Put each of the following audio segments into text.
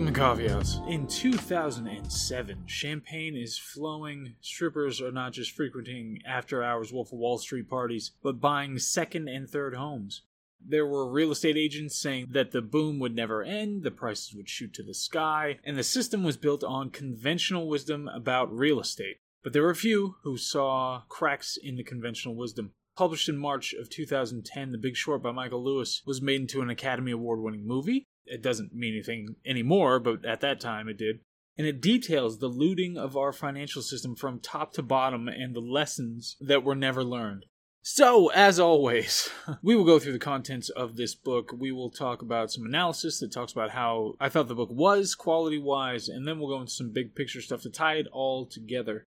Welcome to Coffee House. In 2007, champagne is flowing. Strippers are not just frequenting after hours Wolf of Wall Street parties, but buying second and third homes. There were real estate agents saying that the boom would never end, the prices would shoot to the sky, and the system was built on conventional wisdom about real estate. But there were a few who saw cracks in the conventional wisdom. Published in March of 2010, The Big Short by Michael Lewis was made into an Academy Award winning movie. It doesn't mean anything anymore, but at that time it did. And it details the looting of our financial system from top to bottom and the lessons that were never learned. So, as always, we will go through the contents of this book. We will talk about some analysis that talks about how I thought the book was quality wise, and then we'll go into some big picture stuff to tie it all together.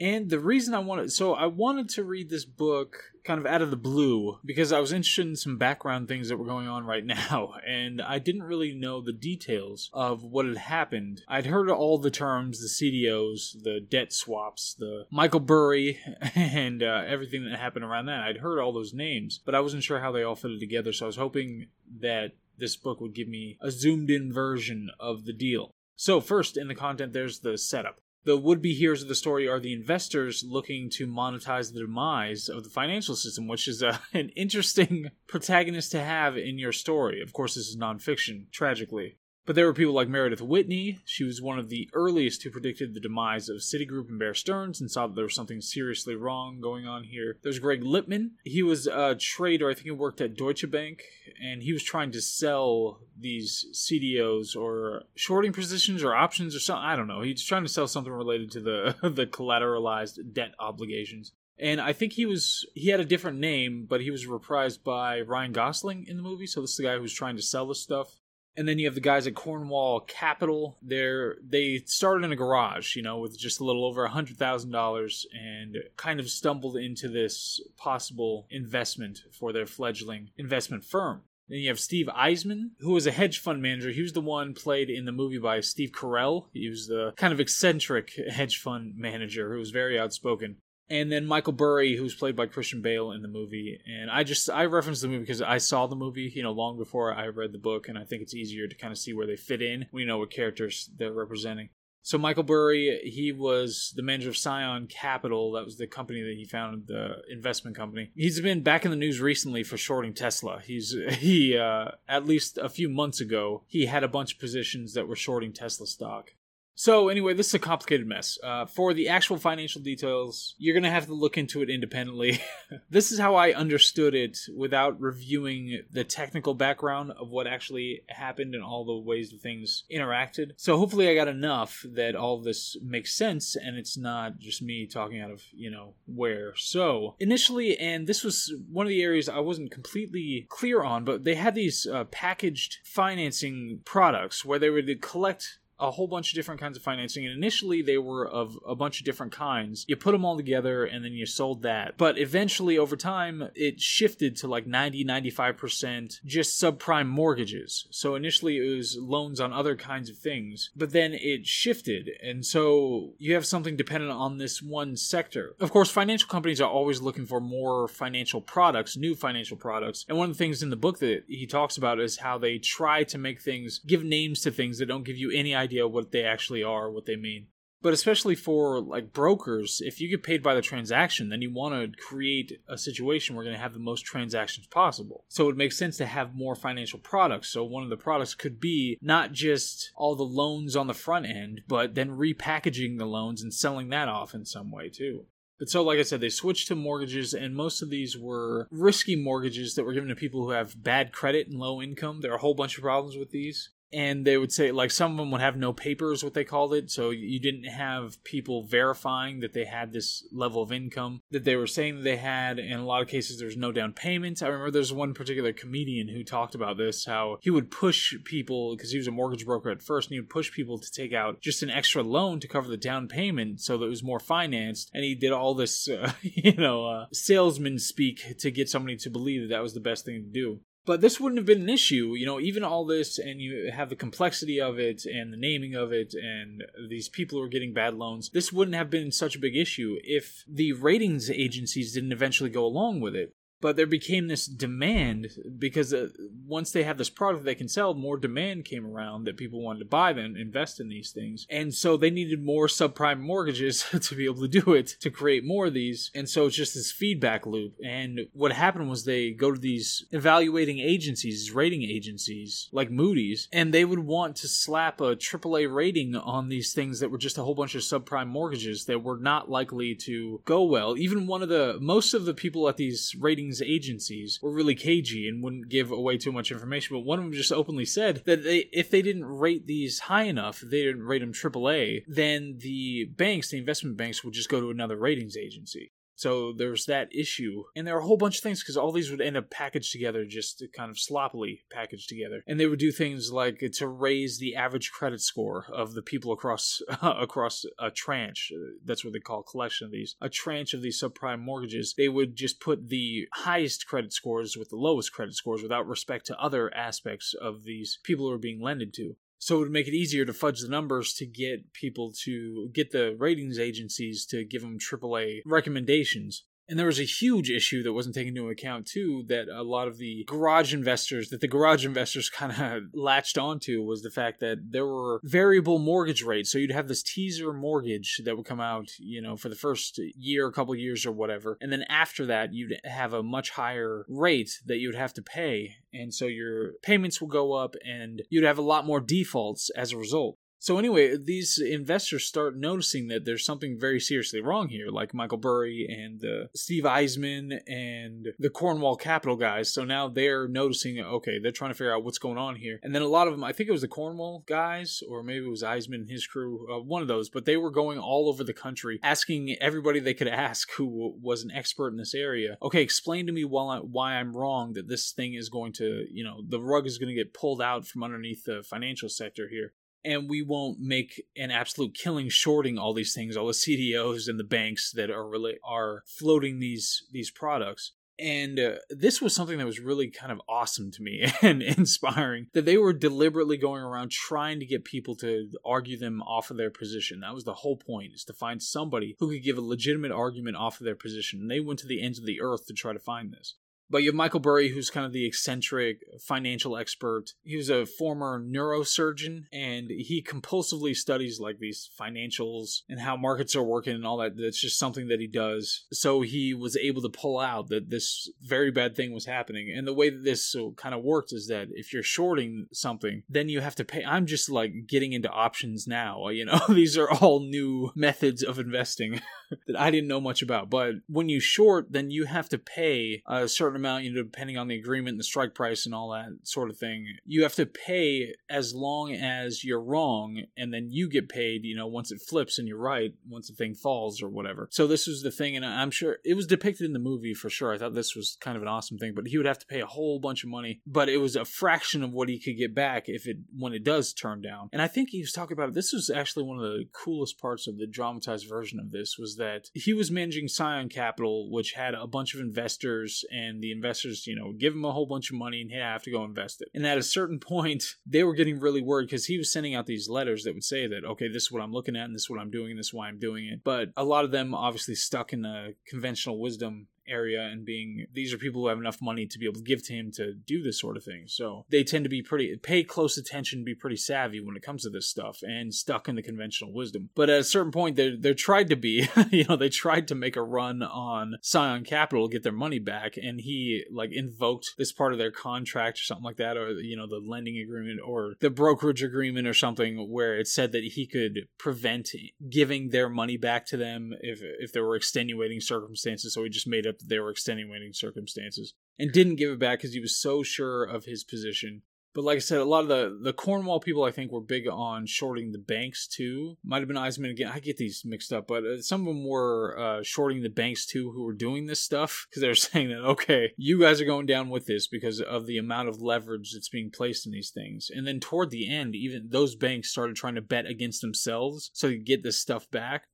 And the reason I wanted, so I wanted to read this book kind of out of the blue because I was interested in some background things that were going on right now, and I didn't really know the details of what had happened. I'd heard all the terms, the CDOs, the debt swaps, the Michael Burry, and uh, everything that happened around that. I'd heard all those names, but I wasn't sure how they all fitted together, so I was hoping that this book would give me a zoomed in version of the deal. So, first in the content, there's the setup. The would be heroes of the story are the investors looking to monetize the demise of the financial system, which is a, an interesting protagonist to have in your story. Of course, this is nonfiction, tragically. But there were people like Meredith Whitney. She was one of the earliest who predicted the demise of Citigroup and Bear Stearns and saw that there was something seriously wrong going on here. There's Greg Lippmann. He was a trader. I think he worked at Deutsche Bank, and he was trying to sell these CDOs or shorting positions or options or something. I don't know. He's trying to sell something related to the the collateralized debt obligations. And I think he was he had a different name, but he was reprised by Ryan Gosling in the movie. So this is the guy who's trying to sell this stuff and then you have the guys at Cornwall Capital. They're they started in a garage, you know, with just a little over a hundred thousand dollars, and kind of stumbled into this possible investment for their fledgling investment firm. Then you have Steve Eisman, who was a hedge fund manager. He was the one played in the movie by Steve Carell. He was the kind of eccentric hedge fund manager who was very outspoken and then Michael Burry, who's played by Christian Bale in the movie. And I just I reference the movie because I saw the movie, you know, long before I read the book, and I think it's easier to kind of see where they fit in you know what characters they're representing. So Michael Burry, he was the manager of Scion Capital. That was the company that he founded, the investment company. He's been back in the news recently for shorting Tesla. He's he uh, at least a few months ago he had a bunch of positions that were shorting Tesla stock. So anyway, this is a complicated mess. Uh, for the actual financial details, you're gonna have to look into it independently. this is how I understood it without reviewing the technical background of what actually happened and all the ways that things interacted. So hopefully, I got enough that all this makes sense and it's not just me talking out of you know where. So initially, and this was one of the areas I wasn't completely clear on, but they had these uh, packaged financing products where they would collect a whole bunch of different kinds of financing. And initially they were of a bunch of different kinds. You put them all together and then you sold that. But eventually over time it shifted to like 90 95% just subprime mortgages. So initially it was loans on other kinds of things. But then it shifted. And so you have something dependent on this one sector. Of course financial companies are always looking for more financial products new financial products. And one of the things in the book that he talks about is how they try to make things give names to things that don't give you any idea idea what they actually are, what they mean. But especially for like brokers, if you get paid by the transaction, then you want to create a situation where you're going to have the most transactions possible. So it makes sense to have more financial products. So one of the products could be not just all the loans on the front end, but then repackaging the loans and selling that off in some way too. But so, like I said, they switched to mortgages, and most of these were risky mortgages that were given to people who have bad credit and low income. There are a whole bunch of problems with these and they would say like some of them would have no papers what they called it. So you didn't have people verifying that they had this level of income that they were saying that they had. In a lot of cases there's no down payment i remember there's one particular comedian who talked about this how he would push people because he was a mortgage broker at first and he would push people to take out just an extra loan to cover the down payment so that it was more financed. And he did all this uh, you know uh, salesman speak to get somebody to believe that that was the best thing to do but this wouldn't have been an issue you know even all this and you have the complexity of it and the naming of it and these people who are getting bad loans. This wouldn't have been such a big issue if the ratings agencies didn't eventually go along with it but there became this demand because uh, once they have this product they can sell more demand came around that people wanted to buy them invest in these things. And so they needed more subprime mortgages to be able to do it to create more of these. And so it's just this feedback loop. And what happened was they go to these evaluating agencies rating agencies like moody's and they would want to slap a aaa rating on these things that were just a whole bunch of subprime mortgages that were not likely to go well. Even one of the most of the people at these rating ratings agencies were really cagey and wouldn't give away too much information. But one of them just openly said that they, if they didn't rate these high enough, they didn't rate them AAA, then the banks, the investment banks, would just go to another ratings agency. So there's that issue. And there are a whole bunch of things because all these would end up packaged together, just kind of sloppily packaged together. And they would do things like to raise the average credit score of the people across across a tranche. That's what they call a collection of these. A tranche of these subprime mortgages. They would just put the highest credit scores with the lowest credit scores without respect to other aspects of these people who are being lended to. So it would make it easier to fudge the numbers to get people to get the ratings agencies to give them AAA recommendations. And there was a huge issue that wasn't taken into account too that a lot of the garage investors that the garage investors kind of latched onto was the fact that there were variable mortgage rates. So you'd have this teaser mortgage that would come out, you know, for the first year, a couple years or whatever. And then after that, you'd have a much higher rate that you'd have to pay. And so your payments will go up and you'd have a lot more defaults as a result. So anyway, these investors start noticing that there's something very seriously wrong here, like Michael Burry and uh, Steve Eisman and the Cornwall Capital guys. So now they're noticing, okay, they're trying to figure out what's going on here. And then a lot of them, I think it was the Cornwall guys, or maybe it was Eisman and his crew, uh, one of those, but they were going all over the country asking everybody they could ask who was an expert in this area, okay, explain to me why, why I'm wrong that this thing is going to, you know, the rug is going to get pulled out from underneath the financial sector here and we won't make an absolute killing shorting all these things, all the CDOs and the banks that are really are floating these these products. And uh, this was something that was really kind of awesome to me and inspiring that they were deliberately going around trying to get people to argue them off of their position. That was the whole point, is to find somebody who could give a legitimate argument off of their position. And they went to the ends of the earth to try to find this. But you have Michael Burry, who's kind of the eccentric financial expert. He was a former neurosurgeon, and he compulsively studies like these financials and how markets are working and all that. That's just something that he does. So he was able to pull out that this very bad thing was happening. And the way that this kind of works is that if you're shorting something, then you have to pay. I'm just like getting into options now. You know, these are all new methods of investing that I didn't know much about. But when you short, then you have to pay a certain amount, you know, depending on the agreement and the strike price and all that sort of thing. You have to pay as long as you're wrong, and then you get paid, you know, once it flips and you're right, once the thing falls or whatever. So this was the thing, and I'm sure it was depicted in the movie for sure. I thought this was kind of an awesome thing, but he would have to pay a whole bunch of money, but it was a fraction of what he could get back if it when it does turn down. And I think he was talking about it. This was actually one of the coolest parts of the dramatized version of this was that he was managing Scion Capital, which had a bunch of investors and the the investors, you know, give him a whole bunch of money and hey, have to go invest it. And at a certain point, they were getting really worried because he was sending out these letters that would say that, okay, this is what I'm looking at and this is what I'm doing and this is why I'm doing it. But a lot of them obviously stuck in the conventional wisdom area and being these are people who have enough money to be able to give to him to do this sort of thing. So they tend to be pretty pay close attention, be pretty savvy when it comes to this stuff, and stuck in the conventional wisdom. But at a certain point, they they tried to be, you know, they tried to make a run on Scion Capital, get their money back, and he like invoked this part of their contract or something like that, or you know, the lending agreement or the brokerage agreement or something where it said that he could prevent giving their money back to them if if there were extenuating circumstances. So he just made up there were extenuating circumstances and didn't give it back because he was so sure of his position. But like I said, a lot of the, the Cornwall people I think were big on shorting the banks too. Might have been Eisman again. I get these mixed up, but uh, some of them were uh, shorting the banks too who were doing this stuff because they were saying that, okay, you guys are going down with this because of the amount of leverage that's being placed in these things. And then toward the end, even those banks started trying to bet against themselves so to get this stuff back.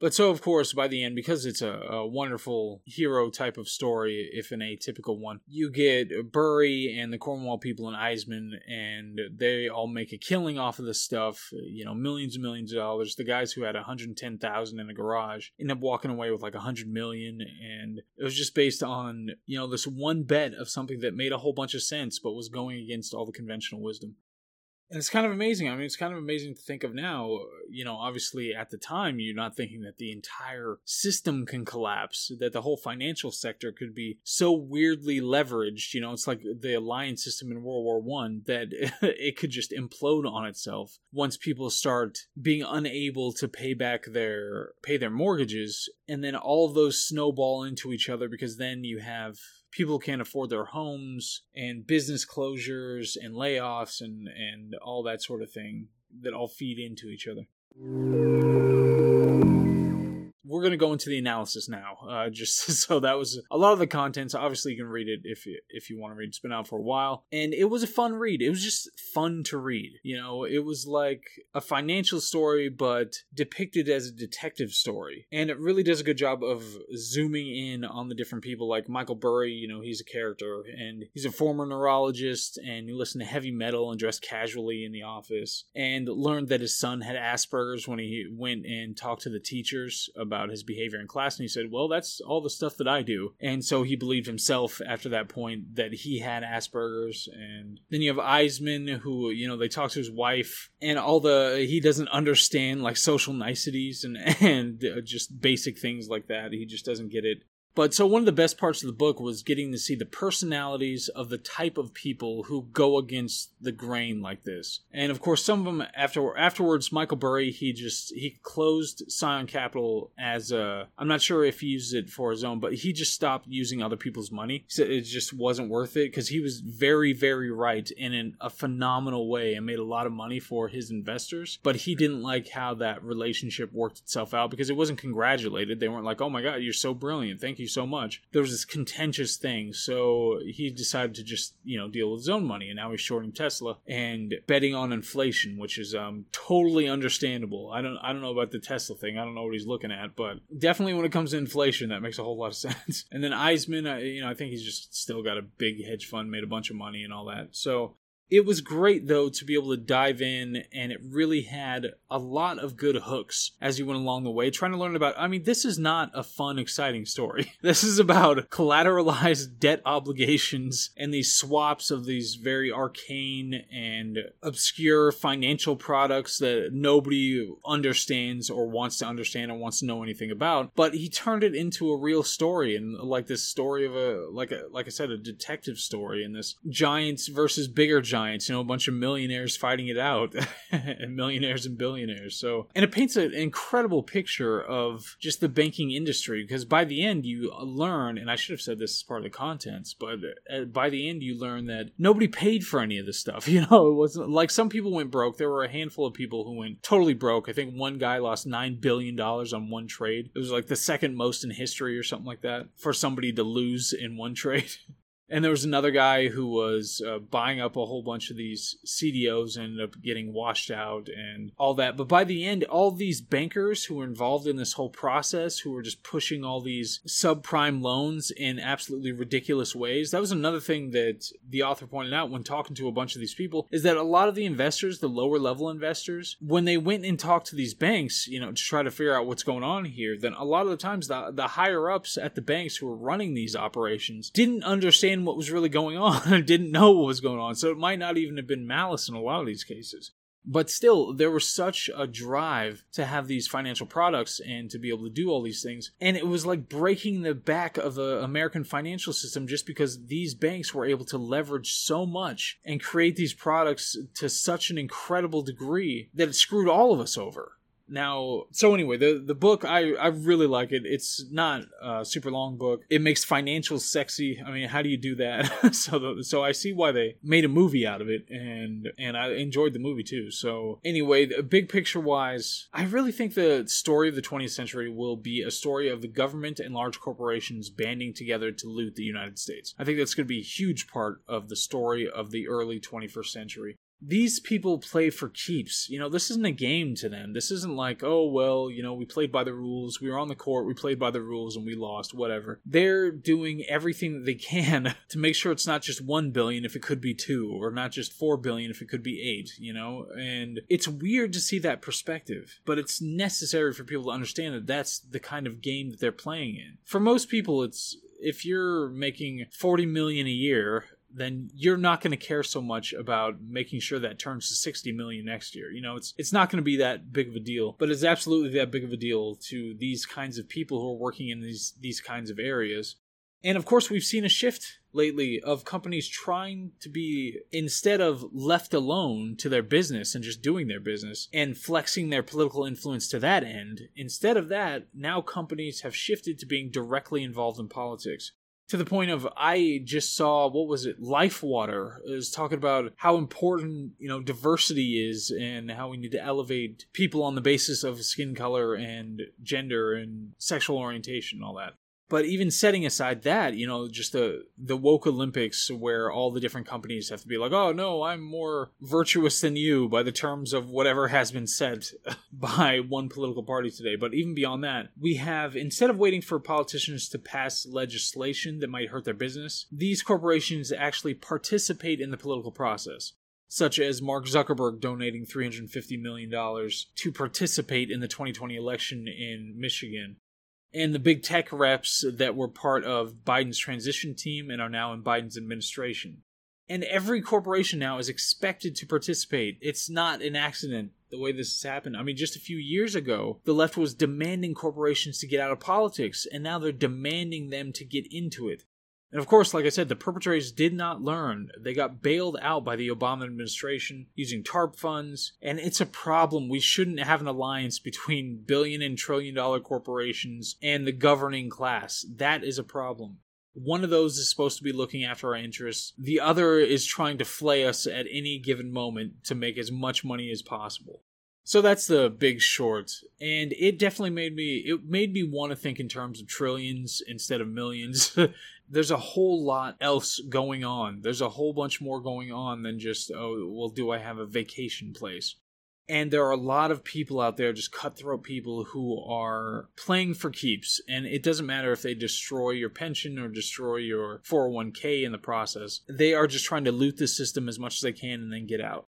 But so, of course, by the end, because it's a, a, wonderful hero type of story, if an atypical one, you get Burry and the Cornwall people and Eisman, and they all make a killing off of this stuff. You know, millions and millions of dollars. The guys who had 110,000 in a garage end up walking away with like 100 million, and it was just based on you know this one bet of something that made a whole bunch of sense, but was going against all the conventional wisdom and it's kind of amazing. I mean, it's kind of amazing to think of now. You know, obviously at the time, you're not thinking that the entire system can collapse, that the whole financial sector could be so weirdly leveraged. You know, it's like the alliance system in World War One that it could just implode on itself once people start being unable to pay back their pay their mortgages, and then all those snowball into each other because then you have people can't afford their homes and business closures and layoffs and and all that sort of thing that all feed into each other we're going to go into the analysis now. Uh, just so that was a lot of the contents. Obviously, you can read it if you if you want to read. It's been out for a while, and it was a fun read. It was just fun to read. You know, it was like a financial story, but depicted as a detective story, and it really does a good job of zooming in on the different people. Like Michael Burry, you know, he's a character, and he's a former neurologist, and he listened to heavy metal and dressed casually in the office, and learned that his son had Asperger's when he went and talked to the teachers about about his behavior in class and he said, Well, that's all the stuff that I do. And so he believed himself after that point that he had Asperger's. And then you have Eisman, who, you know, they talk to his wife and all the, he doesn't understand like social niceties and, and uh, just basic things like that. He just doesn't get it. But so one of the best parts of the book was getting to see the personalities of the type of people who go against the grain like this. And of course, some of them after afterwards, Michael Burry he just he closed Scion Capital as a. I'm not sure if he used it for his own, but he just stopped using other people's money. Said it just wasn't worth it because he was very very right in a phenomenal way and made a lot of money for his investors. But he didn't like how that relationship worked itself out because it wasn't congratulated. They weren't like, "Oh my God, you're so brilliant, thank you." so much. There was this contentious thing, so he decided to just you know deal with his own money, and now he's shorting Tesla and betting on inflation, which is um totally understandable. I don't I don't know about the Tesla thing. I don't know what he's looking at, but definitely when it comes to inflation, that makes a whole lot of sense. And then Eisman, you know, I think he's just still got a big hedge fund, made a bunch of money and all that. So it was great though to be able to dive in and it really had a lot of good hooks as you went along the way trying to learn about I mean this is not a fun exciting story. This is about collateralized debt obligations and these swaps of these very arcane and obscure financial products that nobody understands or wants to understand or wants to know anything about, but he turned it into a real story and like this story of a like a like I said a detective story and this giants versus bigger giants giants, you know, a bunch of millionaires fighting it out, and millionaires and billionaires. So, and it paints an incredible picture of just the banking industry because by the end you learn, and I should have said this as part of the contents, but uh, by the end you learn that nobody paid for any of this stuff. You know, it wasn't like some people went broke. There were a handful of people who went totally broke. I think one guy lost nine billion dollars on one trade. It was like the second most in history or something like that for somebody to lose in one trade. And there was another guy who was uh, buying up a whole bunch of these CDOs and ended up getting washed out and all that. But by the end, all these bankers who were involved in this whole process, who were just pushing all these subprime loans in absolutely ridiculous ways, that was another thing that the author pointed out when talking to a bunch of these people, is that a lot of the investors, the lower level investors, when they went and talked to these banks, you know, to try to figure out what's going on here, then a lot of the times the, the higher ups at the banks who were running these operations didn't understand what was really going on didn't know what was going on. So it might not even have been malice in a lot of these cases. But still, there was such a drive to have these financial products and to be able to do all these things. And it was like breaking the back of the American financial system just because these banks were able to leverage so much and create these products to such an incredible degree that it screwed all of us over. Now, so anyway, the the book I I really like it. It's not a super long book. It makes financials sexy. I mean, how do you do that? so the, so I see why they made a movie out of it, and and I enjoyed the movie too. So anyway, big picture wise, I really think the story of the 20th century will be a story of the government and large corporations banding together to loot the United States. I think that's going to be a huge part of the story of the early 21st century. These people play for keeps. You know, this isn't a game to them. This isn't like, oh, well, you know, we played by the rules. We were on the court. We played by the rules and we lost, whatever. They're doing everything that they can to make sure it's not just 1 billion if it could be 2 or not just 4 billion if it could be 8, you know? And it's weird to see that perspective, but it's necessary for people to understand that that's the kind of game that they're playing in. For most people, it's if you're making 40 million a year then you're not going to care so much about making sure that turns to 60 million next year. You know, it's it's not going to be that big of a deal, but it's absolutely that big of a deal to these kinds of people who are working in these these kinds of areas. And of course, we've seen a shift lately of companies trying to be, instead of left alone to their business and just doing their business and flexing their political influence to that end, instead of that, now companies have shifted to being directly involved in politics to the point of I just saw what was it Life Water is talking about how important you know diversity is and how we need to elevate people on the basis of skin color and gender and sexual orientation and all that. But even setting aside that, you know, just the the woke Olympics where all the different companies have to be like, "Oh no, I'm more virtuous than you" by the terms of whatever has been said by one political party today. But even beyond that, we have instead of waiting for politicians to pass legislation that might hurt their business, these corporations actually participate in the political process such as Mark Zuckerberg donating $350 million to participate in the 2020 election in Michigan, and the big tech reps that were part of Biden's transition team and are now in Biden's administration. And every corporation now is expected to participate. It's not an accident the way this has happened. I mean, just a few years ago, the left was demanding corporations to get out of politics, and now they're demanding them to get into it. And of course, like I said, the perpetrators did not learn. They got bailed out by the Obama administration using TARP funds, and it's a problem. We shouldn't have an alliance between billion and trillion dollar corporations and the governing class. That is a problem. One of those is supposed to be looking after our interests. The other is trying to flay us at any given moment to make as much money as possible. So that's the big short. And it definitely made me it made me want to think in terms of trillions instead of millions. There's a whole lot else going on. There's a whole bunch more going on than just oh well do I have a vacation place? And there are a lot of people out there, just cutthroat people who are playing for keeps. And it doesn't matter if they destroy your pension or destroy your 401k in the process. They are just trying to loot the system as much as they can and then get out.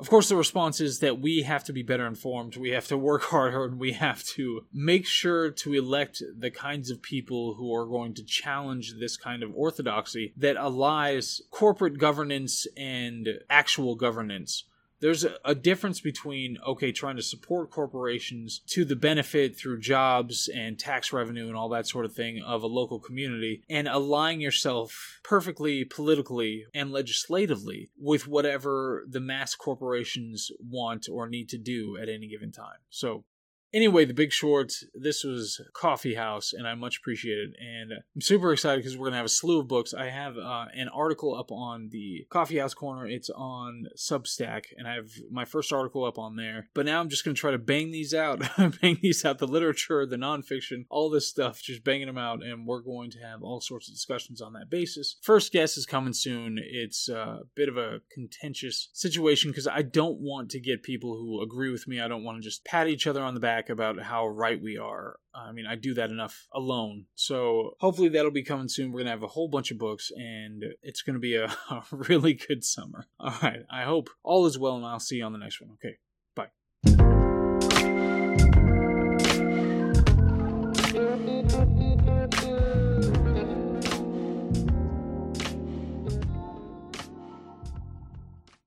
Of course, the response is that we have to be better informed, we have to work harder, and we have to make sure to elect the kinds of people who are going to challenge this kind of orthodoxy that allies corporate governance and actual governance there's a, a, difference between okay trying to support corporations to the benefit through jobs and tax revenue and all that sort of thing of a local community and aligning yourself perfectly politically and legislatively with whatever the mass corporations want or need to do at any given time. So Anyway, The Big Short, this was Coffee House, and I much appreciate it. And I'm super excited because we're going to have a slew of books. I have uh, an article up on the Coffee House Corner. It's on Substack, and I have my first article up on there. But now I'm just going to try to bang these out, bang these out the literature, the nonfiction, all this stuff, just banging them out. And we're going to have all sorts of discussions on that basis. First guest is coming soon. It's a bit of a contentious situation because I don't want to get people who agree with me. I don't want to just pat each other on the back about how right we are. I mean, I do that enough alone. So hopefully that'll be coming soon. We're going to have a whole bunch of books and it's going to be a, a really good summer. All right. I hope all is well and I'll see you on the next one. Okay.